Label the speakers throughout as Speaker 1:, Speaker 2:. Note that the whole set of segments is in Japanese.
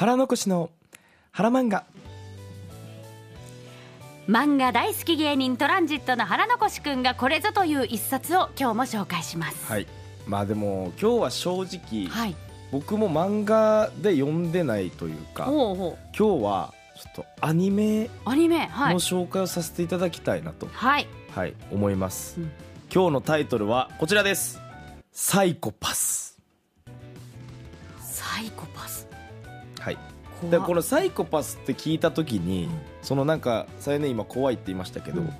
Speaker 1: 腹残しの腹漫画。
Speaker 2: 漫画大好き芸人トランジットの腹残しくんがこれぞという一冊を今日も紹介します。
Speaker 1: はい。まあでも今日は正直、
Speaker 2: はい。
Speaker 1: 僕も漫画で読んでないというか
Speaker 2: ほうほ
Speaker 1: 今日はちょっとアニメ
Speaker 2: うアニメはい。
Speaker 1: の紹介をさせていただきたいなと、
Speaker 2: はい。
Speaker 1: はい、思います、
Speaker 2: うん。
Speaker 1: 今日のタイトルはこちらです。サイコパス。
Speaker 2: サイコパス
Speaker 1: はい。
Speaker 2: 怖
Speaker 1: でこのサイコパスって聞いた時に、
Speaker 2: うん。
Speaker 1: そのなんかさやね今怖いって言いましたけど、
Speaker 2: うん。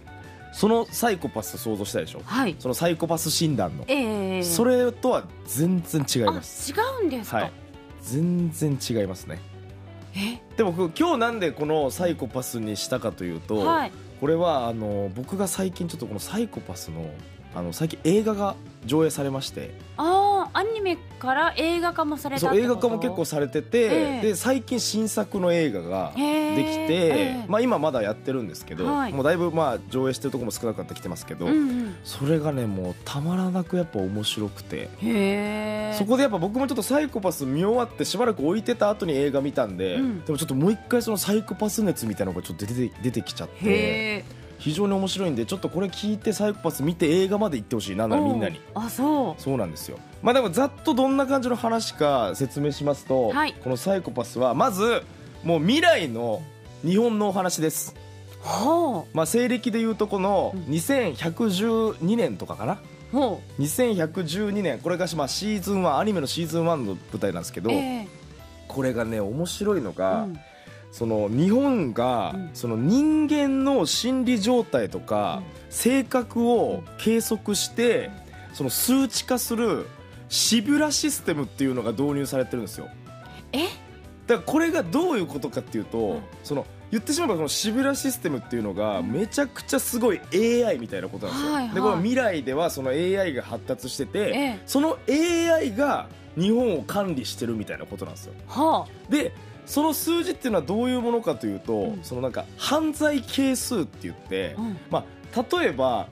Speaker 1: そのサイコパスと想像したでしょ？
Speaker 2: はい。
Speaker 1: そのサイコパス診断の、
Speaker 2: ええ
Speaker 1: それとは全然違い
Speaker 2: あ
Speaker 1: ます。
Speaker 2: 違うんですか、
Speaker 1: はい。全然違いますね。
Speaker 2: え？
Speaker 1: でも僕今日なんでこのサイコパスにしたかというと、
Speaker 2: はい。
Speaker 1: これはあの僕が最近ちょっとこのサイコパスのあの最近映画が上映されまして
Speaker 2: ああアニメから映画化もされた
Speaker 1: 映画化も結構されてて、
Speaker 2: ええ。
Speaker 1: で最近新作の映画ができて、
Speaker 2: ええ。
Speaker 1: まあ、今まだやってるんですけど、
Speaker 2: はい。
Speaker 1: もうだいぶまあ上映してるところも少なくなってきてますけど、
Speaker 2: うんうん。
Speaker 1: それがねもうたまらなくやっぱ面白くて。そこでやっぱ僕もちょっとサイコパス見終わってしばらく置いてた後に映画見たんで、
Speaker 2: うん。
Speaker 1: でもちょっともう一回そのサイコパス熱みたいなのがちょっと出て出てきちゃって非常に面白いんでちょっとこれ聞いてサイコパス見て映画まで行ってほしいなんならみんなに。
Speaker 2: あそ
Speaker 1: そうなんですよ。まあでもざっとどんな感じの話か説明しますと、
Speaker 2: はい。
Speaker 1: このサイコパスはまずもう未来の日本のお話です。
Speaker 2: う。ほ
Speaker 1: まあ西暦でいうとこの
Speaker 2: うん。
Speaker 1: 2112年とかかな？
Speaker 2: う。ほ
Speaker 1: 2112年。これがまあシーズン1アニメのシーズン1の舞台なんですけど、
Speaker 2: うえ。
Speaker 1: これがね面白いの
Speaker 2: え
Speaker 1: が、
Speaker 2: うん
Speaker 1: その日本が、
Speaker 2: うん。
Speaker 1: その人間の心理状態とか、性格を計測して、その数値化するシビュラシステムっていうのが導入されてるんですよ。
Speaker 2: え？
Speaker 1: だからこれがどういうことかっていうと、
Speaker 2: うん。
Speaker 1: その言ってしまえばこのシビュラシステムっていうのがめちゃくちゃすごい AI みたいなことなんですよ、
Speaker 2: はいはい。
Speaker 1: でこの未来ではその AI が発達してて、
Speaker 2: ええ。
Speaker 1: その AI が日本を管理してるみたいなことなんですよ。
Speaker 2: は
Speaker 1: でその数字っていうのはどういうものかというと、
Speaker 2: うん。
Speaker 1: そのなんか犯罪係数って言って、
Speaker 2: あ、うん、
Speaker 1: まあ、例えば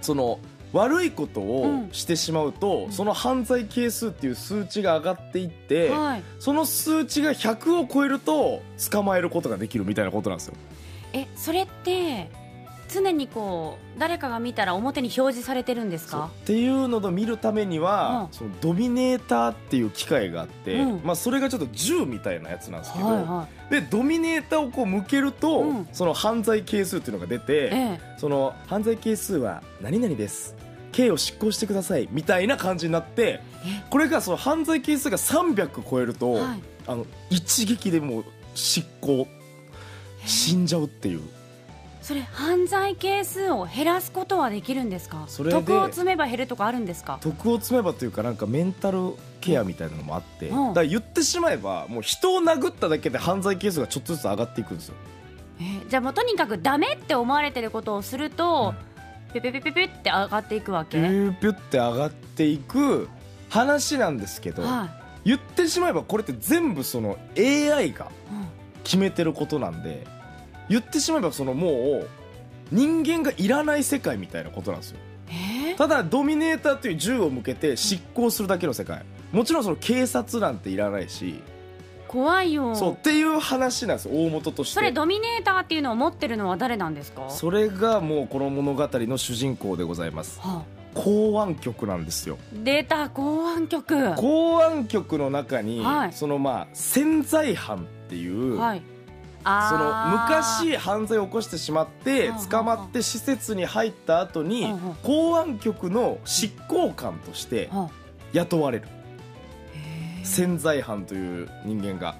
Speaker 1: その悪いことを
Speaker 2: うん。
Speaker 1: してしまうと、
Speaker 2: うん。
Speaker 1: その犯罪係数っていう数値が上がっていって、
Speaker 2: はい。
Speaker 1: その数値が100を超えると捕まえることができるみたいなことなんですよ。
Speaker 2: えそれって常にこう誰かが見たら表に表示されてるんですか？
Speaker 1: っていうのを見るためには、
Speaker 2: うん。
Speaker 1: そのドミネーターっていう機械があって、
Speaker 2: うん。
Speaker 1: まあ、それがちょっと銃みたいなやつなんですけど、
Speaker 2: はいは
Speaker 1: でドミネーターをこう向けると、
Speaker 2: うん。
Speaker 1: その犯罪係数っていうのが出
Speaker 2: い
Speaker 1: て、
Speaker 2: ええ。
Speaker 1: その犯罪係数は何々です。刑を執行してください。みたいな感じになって
Speaker 2: え
Speaker 1: これがその犯罪係数が300超えると、
Speaker 2: はい。
Speaker 1: あの一撃でもう執行。死んじゃうっていう
Speaker 2: それ犯罪係数を減らすことはできるんですか？
Speaker 1: それで
Speaker 2: 徳を積めば減るとかあるんですか？
Speaker 1: 徳を積めばというかなんかメンタルケアみたいなのもあって、
Speaker 2: うん。
Speaker 1: だから言ってしまえばもう人を殴っただけで犯罪係数がちょっとずつ上がっていくんですよ。
Speaker 2: えーじゃあもうとにかくダメって思われてることをすると、ピュピュピュピュピュって上がっていくわけ、
Speaker 1: ピューピュって上がっていく話なんですけど、
Speaker 2: は
Speaker 1: 言ってしまえばこれって全部その AI が
Speaker 2: い、うん
Speaker 1: 決めてることなんで言ってしまえばそのもう人間がいらない世界みたいなことなんですよ。
Speaker 2: えー？
Speaker 1: ただドミネーターという銃を向けて執行するだけの世界。もちろんその警察なんていらないし、
Speaker 2: 怖いよ。
Speaker 1: そうっていう話なんですよ。大元として。
Speaker 2: それドミネーターっていうのを持ってるのは誰なんですか？は
Speaker 1: それがもうこの物語の主人公でございます。
Speaker 2: あ。
Speaker 1: 公安局なんですよ。
Speaker 2: 出た公安局。
Speaker 1: 公安局の中に、
Speaker 2: はい。
Speaker 1: そのまあ潜在犯っていう、
Speaker 2: はい
Speaker 1: その昔犯罪を起こしてしまって捕まって施設に入った後に公安局の執行官として
Speaker 2: はあ
Speaker 1: 雇われる。潜在犯という人間が。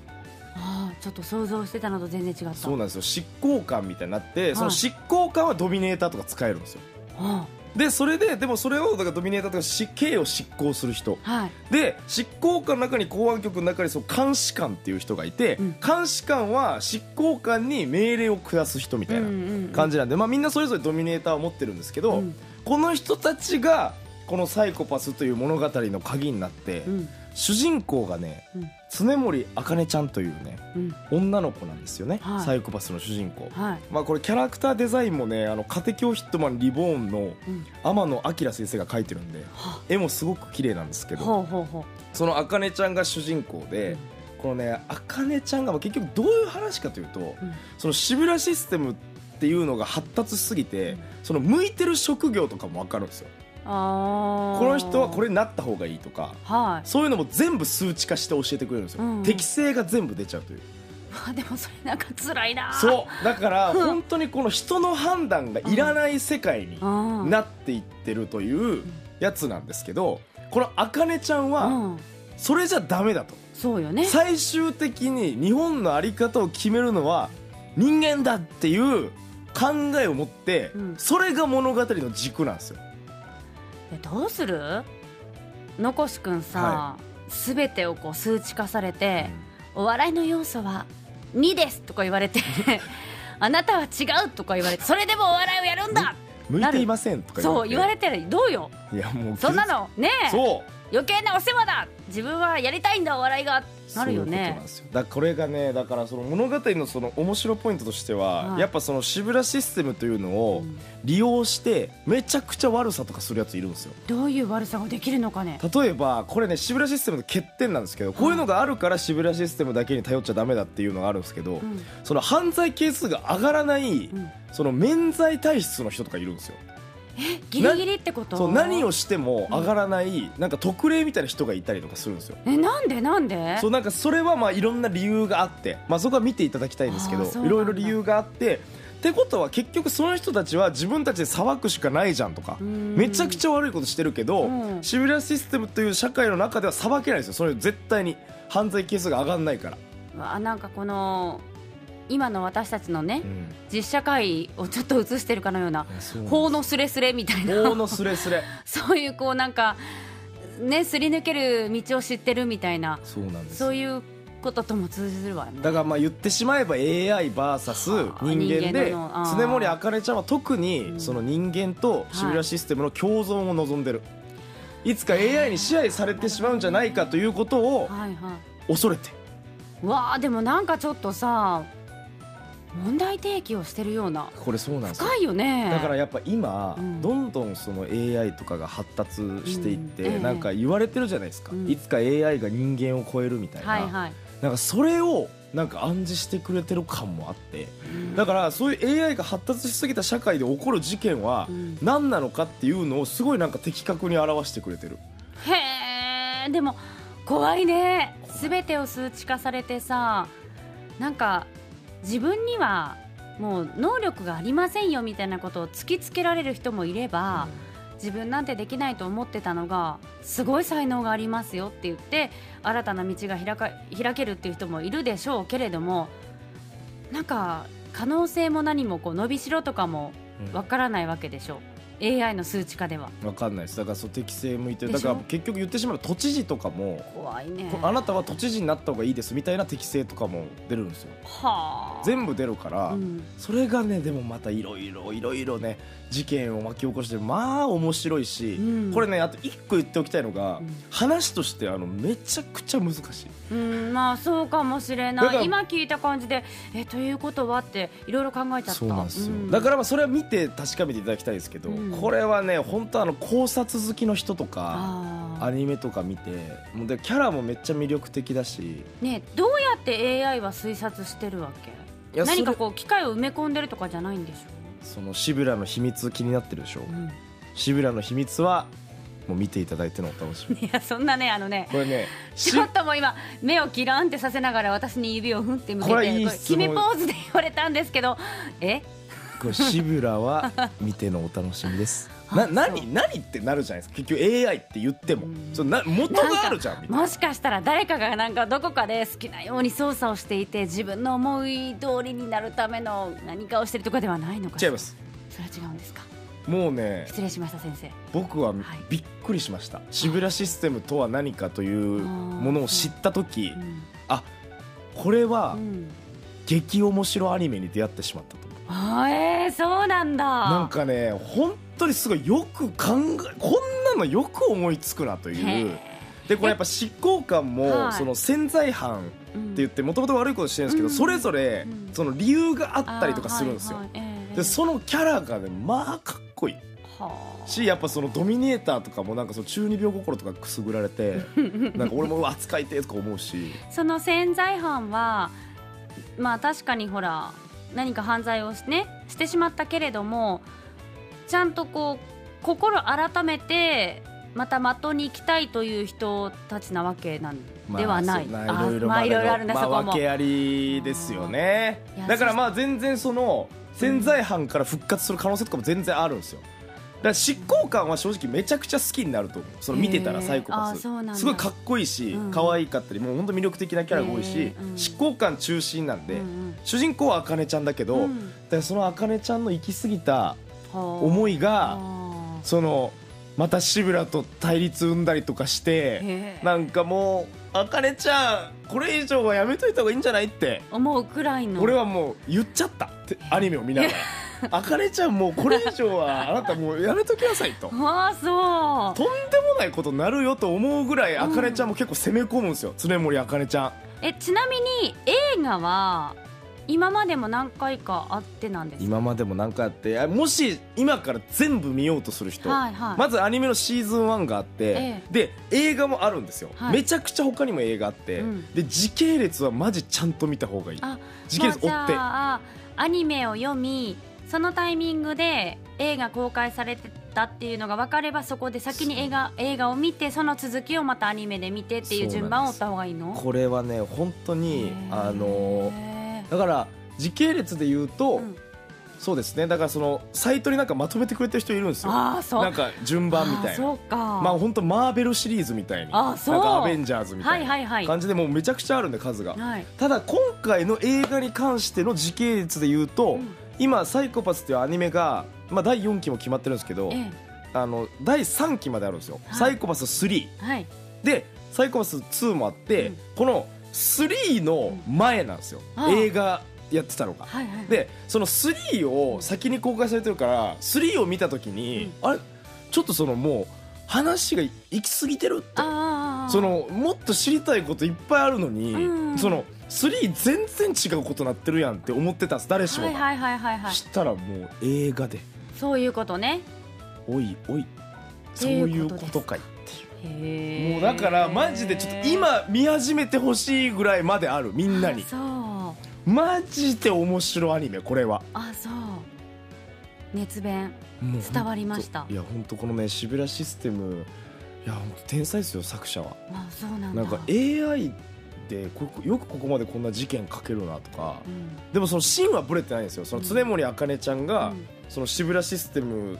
Speaker 2: あーちょっと想像してたのと全然違った。
Speaker 1: そうなんですよ。執行官みたいになって
Speaker 2: い。
Speaker 1: その執行官はドミネーターとか使えるんですよ。
Speaker 2: は
Speaker 1: でそれででもそれをだからドミネーターとか死刑を執行する人。
Speaker 2: あはい。
Speaker 1: で執行官の中に公安局の中にそう監視官っていう人がいて、
Speaker 2: うん。
Speaker 1: 監視官は執行官に命令を下す人みたいな感
Speaker 2: じ
Speaker 1: じなんで、まあ、みんなそれぞれドミネーターを持ってるんですけど、
Speaker 2: うん。
Speaker 1: この人たちがこのサイコパスという物語の鍵になって、
Speaker 2: うん
Speaker 1: 主人公がね
Speaker 2: うん。
Speaker 1: 常森茜ちゃんというね
Speaker 2: うん。
Speaker 1: 女の子なんですよね、
Speaker 2: はい。
Speaker 1: サイコパスの主人公。
Speaker 2: はい。
Speaker 1: まあ、これキャラクターデザインもねあの家庭教ヒットマンリボーンの
Speaker 2: うん。
Speaker 1: 天野明先生が描いてるんで
Speaker 2: は
Speaker 1: 絵もすごく綺麗なんですけ
Speaker 2: あ
Speaker 1: どその茜ちゃんが主人公で、このねあかねちゃんがまあ結局どういう話かというと、そのシブラシステムっていうのが発達しすぎて、その向いてる職業とかも分かるんですよこの人はこれになった方がいいとか
Speaker 2: はい。
Speaker 1: そういうのも全部数値化して教えてくれるんですよ、
Speaker 2: うん。
Speaker 1: 適性が全部出ちゃうという。
Speaker 2: ま あでもそれなんか辛いな。
Speaker 1: そうだから本当にこの人の判断がいらない世界に
Speaker 2: うん。
Speaker 1: なっていってるというやつなんですけどこのあかねちゃんは
Speaker 2: うん。
Speaker 1: それじゃダメだと。
Speaker 2: そうよね。
Speaker 1: 最終的に日本の在り方を決めるのは人間だっていう考えを持って
Speaker 2: うん。
Speaker 1: それが物語の軸なんですよ。
Speaker 2: えどうする？のこしくんさ、すべてをこう数値化されて、お笑いの要素は2ですとか言われて あなたは違うとか言われてそれでもお笑いをやるんだ！
Speaker 1: 向いていませんとか
Speaker 2: そう言われてる。どうよ？
Speaker 1: いやもう
Speaker 2: そんなのねえ。
Speaker 1: そう。
Speaker 2: 余計なお世話だ！自分はやりたいんだお笑いがなるよね。
Speaker 1: だこれがねだからその物語のその面白ポイントとしては、
Speaker 2: はい。
Speaker 1: やっぱそのシブラシステムというのを
Speaker 2: うん。
Speaker 1: 利用してめちゃくちゃ悪さとかするやついるんですよ。
Speaker 2: どういう悪さができるのかね。
Speaker 1: 例えばこれねシブラシステムの欠点なんですけどこういうのがあるからシブラシステムだけに頼っちゃダメだっていうのがあるんですけど、
Speaker 2: うん。
Speaker 1: その犯罪係数が上がらない、
Speaker 2: うん。
Speaker 1: その免罪体質の人とかいるんですよ
Speaker 2: ギリギリってこと？
Speaker 1: そう何をしても上がらない、なんか特例みたいな人がいたりとかするんですよ。
Speaker 2: えなんで？なんで？
Speaker 1: そうなんかそれはまあいろんな理由があって、まあ、そこは見ていただきたいんですけどいろいろ理由があってってことは結局その人たちは自分たちで裁くしかないじゃんとか
Speaker 2: うん。
Speaker 1: めちゃくちゃ悪いことしてるけど、
Speaker 2: うん。
Speaker 1: シビラシステムという社会の中では裁けないですよそれ絶対に犯罪係数が上がらないから、
Speaker 2: なんかこの今の私たちのね
Speaker 1: うん。
Speaker 2: 実社会をちょっと映してるかのような法のスレスレみたいな。
Speaker 1: 法のスレスレ。
Speaker 2: そういうこうなんかねすり抜ける道を知ってるみたいな
Speaker 1: そうなんです。
Speaker 2: そういうこととも通じるわね。
Speaker 1: だからまあ言ってしまえば AIVS
Speaker 2: あ
Speaker 1: 人間
Speaker 2: 人
Speaker 1: で常森あかねちゃんは特
Speaker 2: う
Speaker 1: に
Speaker 2: ん。
Speaker 1: その人間とシビラシステムの共存を望んでる、いつか AI に支配されてしまうんじゃないかということを
Speaker 2: はいは
Speaker 1: 恐れて。
Speaker 2: いわあでもなんかちょっとさ問題提起をしてるような。
Speaker 1: これそうなんですよ。
Speaker 2: 深いよね。
Speaker 1: だからやっぱ今、
Speaker 2: うん。
Speaker 1: どんどんその AI とかが発達していって、
Speaker 2: うん。ええ。
Speaker 1: なんか言われてるじゃないですか、
Speaker 2: うん。
Speaker 1: いつか AI が人間を超えるみたいな、
Speaker 2: はいはい。
Speaker 1: なんかそれをなんか暗示してくれてる感もあって。だからそういう AI が発達しすぎた社会で起こる事件は
Speaker 2: うん。
Speaker 1: 何なのかっていうのをすごいなんか的確に表してくれてる。
Speaker 2: へえでも怖いね。全てを数値化されてさなんか自分にはもう能力がありませんよみたいなことを突きつけられる人もいれば、自分なんてできないと思ってたのがすごい才能がありますよって言って新たな道が開か開けるっていう人もいるでしょうけれどもなんか可能性も何もこう伸びしろとかも
Speaker 1: うん。
Speaker 2: わからないわけでしょ AI の数値化では。
Speaker 1: わかんないです。だからそう適正向いてる。だから結局言ってしまえば都知事とかも
Speaker 2: 怖いね。
Speaker 1: こあなたは都知事になった方がいいですみたいな適正とかも出るんですよ。
Speaker 2: はあ。
Speaker 1: 全部出るから、
Speaker 2: うん。
Speaker 1: それがねでもまたいろいろいろいろね事件を巻き起こしてまあ面白いし、
Speaker 2: うん。
Speaker 1: これねあと一個言っておきたいのが、
Speaker 2: うん。
Speaker 1: 話としてあのめちゃくちゃ難しい。
Speaker 2: うんまあそうかもしれない。今聞いた感じでえということはっていろいろ考えちゃった。
Speaker 1: そうなんですよ、
Speaker 2: ん。
Speaker 1: だからまあそれは見て確かめていただきたいですけど、
Speaker 2: うん
Speaker 1: これはね本当あの考察好きの人とかアニメとか見てもうでキャラもめっちゃ魅力的だし。
Speaker 2: ねどうやって AI は推察してるわけ？何かこう機械を埋め込んでるとかじゃないんでし
Speaker 1: そのシブラの秘密気になってるでしょ、
Speaker 2: ょ、うん。
Speaker 1: シブラの秘密はもう見ていただいてのお楽しみ。
Speaker 2: いやそんなねあのね
Speaker 1: これねし
Speaker 2: ちょっともう今目をキランってさせながら私に指をふんって向けて決めポーズで言われたんですけどえ？
Speaker 1: これシブラは見てのお楽しみです。
Speaker 2: あ
Speaker 1: な何何ってなるじゃないですか。結局 AI って言っても。
Speaker 2: うん。
Speaker 1: そのな元があるじゃん
Speaker 2: もしかしたら誰かがなんかどこかで好きなように操作をしていて自分の思い通りになるための何かをしてるとかではないのか
Speaker 1: 違います。
Speaker 2: それは違うんですか？
Speaker 1: もうね
Speaker 2: 失礼しました先生。
Speaker 1: 僕は
Speaker 2: はい。
Speaker 1: びっくりしました、シブラシステムとは何かというものを知った時
Speaker 2: うん。
Speaker 1: あこれは
Speaker 2: うん。
Speaker 1: 激面白アニメに出会ってしまったと
Speaker 2: えー、そうなんだ。
Speaker 1: なんかね本当にすごいよく考えこんなのよく思いつくなという。でこれやっぱ執行官も
Speaker 2: はい。
Speaker 1: その潜在犯って言ってもともと悪いことしてるんですけど
Speaker 2: うん。
Speaker 1: それぞれ
Speaker 2: うん。
Speaker 1: その理由があったりとかするんですよ。
Speaker 2: はいはい。えー
Speaker 1: でそのキャラがねまあかっこいい。
Speaker 2: はあ。
Speaker 1: しやっぱそのドミネーターとかもなんかその中二病心とかくすぐられてなんか俺も扱いてえとか思うし
Speaker 2: その潜在犯はまあ確かにほら何か犯罪をし,、ね、してしまったけれどもちゃんとこう心改めてまた的に行きたいという人たちなわけなんではない、
Speaker 1: まあいろいろ
Speaker 2: まあいろいろあるんだ、
Speaker 1: まあ
Speaker 2: そこも。
Speaker 1: 訳ありですよね。だからまあ全然その潜在犯から復活する可能性とかも全然あるんですよ。だから執行官は正直めちゃくちゃ好きになると思う。その見てたらサイコパス。すごいかっこいいし
Speaker 2: うん。
Speaker 1: 可愛かったりもう本当魅力的なキャラが多いし
Speaker 2: うん
Speaker 1: 執行官中心なんで
Speaker 2: うんうん。
Speaker 1: 主人公はあかねちゃんだけど、
Speaker 2: うん。
Speaker 1: だそのあかねちゃんの行き過ぎた
Speaker 2: 思
Speaker 1: 思いがそのまた志村と対立生んだりとかしてなんかもうあかねちゃんこれ以上はやめといた方がいいんじゃないって。
Speaker 2: 思うくらいの。
Speaker 1: 俺はもう言っちゃったってアニメを見ながら あかねちゃんもうこれ以上はあなたもうやめときなさいと。
Speaker 2: ああそう。
Speaker 1: とんでもないことになるよと思うぐらいあかねちゃんも結構攻め込むんですよ。常森あかねちゃん。
Speaker 2: えちなみに映画は今までも何回かあってなんですか？
Speaker 1: 今までも何回あってあもし今から全部見ようとする人、
Speaker 2: はいはい。
Speaker 1: まずアニメのシーズン1があって、
Speaker 2: え
Speaker 1: で映画もあるんですよ、
Speaker 2: はい。
Speaker 1: めちゃくちゃ他にも映画あって、
Speaker 2: うん。
Speaker 1: で時系列はマジちゃんと見た方がいい。
Speaker 2: あ
Speaker 1: 時系列追って、
Speaker 2: まあアニメを読みそのタイミングで映画公開されてたっていうのが分かればそこで先に映画映画を見てその続きをまたアニメで見てっていう順番を追った方がいいの？
Speaker 1: これはね本当にあのー。だから時系列で言うと、
Speaker 2: うん。
Speaker 1: そうですね。だからそのサイトになんかまとめてくれてる人いるんですよ。
Speaker 2: ああそう。
Speaker 1: なんか順番みたいな。まあ本当マーベルシリーズみたいに
Speaker 2: あそう。
Speaker 1: なんかアベンジャーズみたいない。感じでもうめちゃくちゃあるんで数が、
Speaker 2: はい。
Speaker 1: ただ今回の映画に関しての時系列で言うと、
Speaker 2: うん
Speaker 1: 今「サイコパス」っていうアニメが、まあ、第4期も決まってるんですけど、
Speaker 2: え
Speaker 1: あの第3期まであるんですよ「
Speaker 2: はい。
Speaker 1: サイコパス3
Speaker 2: えはい」
Speaker 1: で「サイコパス2」もあって、
Speaker 2: うん。
Speaker 1: この3の前なんですよ、
Speaker 2: ああ。
Speaker 1: 映画やってたのが。
Speaker 2: はいはい
Speaker 1: でその3を先に公開されてるから3を見た時に、あれ？ちょっとそのもう話が行き過ぎてるって。
Speaker 2: ああ。
Speaker 1: そのもっと知りたいこといっぱいあるのに、
Speaker 2: うん。
Speaker 1: その3全然違うことなってるやんって思ってたんです。誰しもが、
Speaker 2: はいはいはいはいはい。
Speaker 1: したらもう映画で。
Speaker 2: そういうことね。
Speaker 1: おいおい。そういうことかいっていう。もうだからマジでちょっと今見始めてほしいぐらいまであるみんなに。
Speaker 2: あそう。
Speaker 1: マジで面白いアニメこれは。
Speaker 2: あそう。熱弁。
Speaker 1: もう
Speaker 2: 伝わりました。
Speaker 1: いや本当このねシビラシステム。いや本当天才ですよ作者は。
Speaker 2: あそうなんだ。
Speaker 1: なんか AI でこよくここまでこんな事件書けるなとか。
Speaker 2: うん。
Speaker 1: でもその芯はブレてないんですよ。その常森茜ちゃんが、
Speaker 2: うん。
Speaker 1: そのシブラシステム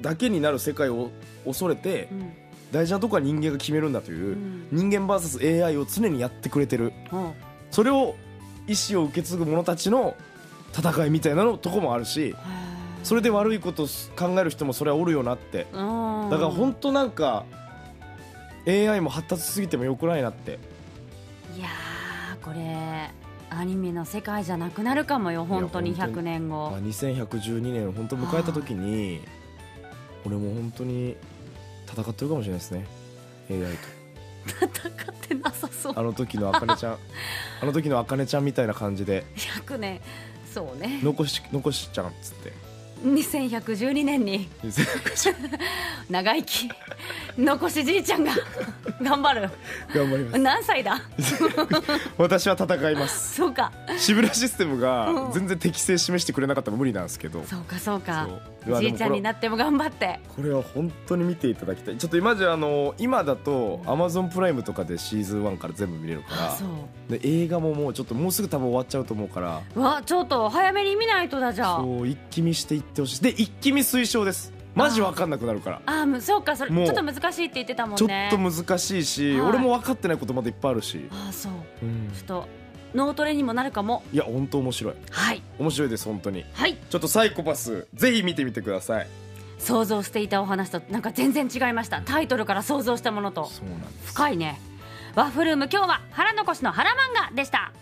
Speaker 1: だけになる世界を恐れて、
Speaker 2: うん。
Speaker 1: 大事なとこは人間が決めるんだというう、
Speaker 2: ん。
Speaker 1: 人間 VSAI を常にやってくれてる。それを意思を受け継ぐ者たちの戦いみたいなのとこもあるしそれで悪いことを考える人もそれはおるよなって。
Speaker 2: うん。
Speaker 1: だから本当なんか AI も発達しすぎてもよくないなって
Speaker 2: いやーこれアニメの世界じゃなくなるかもよ本当に
Speaker 1: 本当に。
Speaker 2: 100年後。
Speaker 1: まあ、2112年を本当迎えた時に俺も本当に戦ってるかもしれないですね。AI と。
Speaker 2: 戦ってなさそう。
Speaker 1: あの時のあかねちゃん。あの時のあかねちゃんみたいな感じで。
Speaker 2: 100年。そうね。
Speaker 1: 残し残しちゃんっつって
Speaker 2: 2112年に。長生き。残しじいちゃんが。頑張る。
Speaker 1: 頑張ります。
Speaker 2: 何歳だ？
Speaker 1: 私は戦います。
Speaker 2: そうか。
Speaker 1: シブラシステム
Speaker 2: うん。
Speaker 1: が全然適性示してくれなかったら無理なんですけど。
Speaker 2: そうかそうか。
Speaker 1: そう。いや
Speaker 2: じいちゃんになっても頑張って。
Speaker 1: これは本当に見ていただきたい。ちょっと今じゃあの今だとアマゾンプライムとかでシーズン1から全部見れるか
Speaker 2: あそう。
Speaker 1: らで映画ももうちょっともうすぐ多分終わっちゃうと思うから。
Speaker 2: うわちょっと早めに見ないとだじゃあ。
Speaker 1: そう一気見していってほしい。で一気見推奨です。マジ分かんなくなるから。
Speaker 2: あーそうかそれちょっと難しいって言ってたもん
Speaker 1: ちょっ
Speaker 2: ね
Speaker 1: と難しいし、
Speaker 2: はい。
Speaker 1: 俺も分かってないことまだいっぱいあるし、
Speaker 2: あーそう。
Speaker 1: うん。
Speaker 2: ちょっと脳トレにもなるかも。
Speaker 1: いや本当面白い。
Speaker 2: はい。
Speaker 1: 面白いです本当に。
Speaker 2: はい。
Speaker 1: ちょっとサイコパスぜひ見てみてください。
Speaker 2: 想像していたお話となんか全然違いました。タイトルから想像したものと。
Speaker 1: そうなんです。
Speaker 2: 深いね。ワッフルーム今日は腹残しの腹漫画でした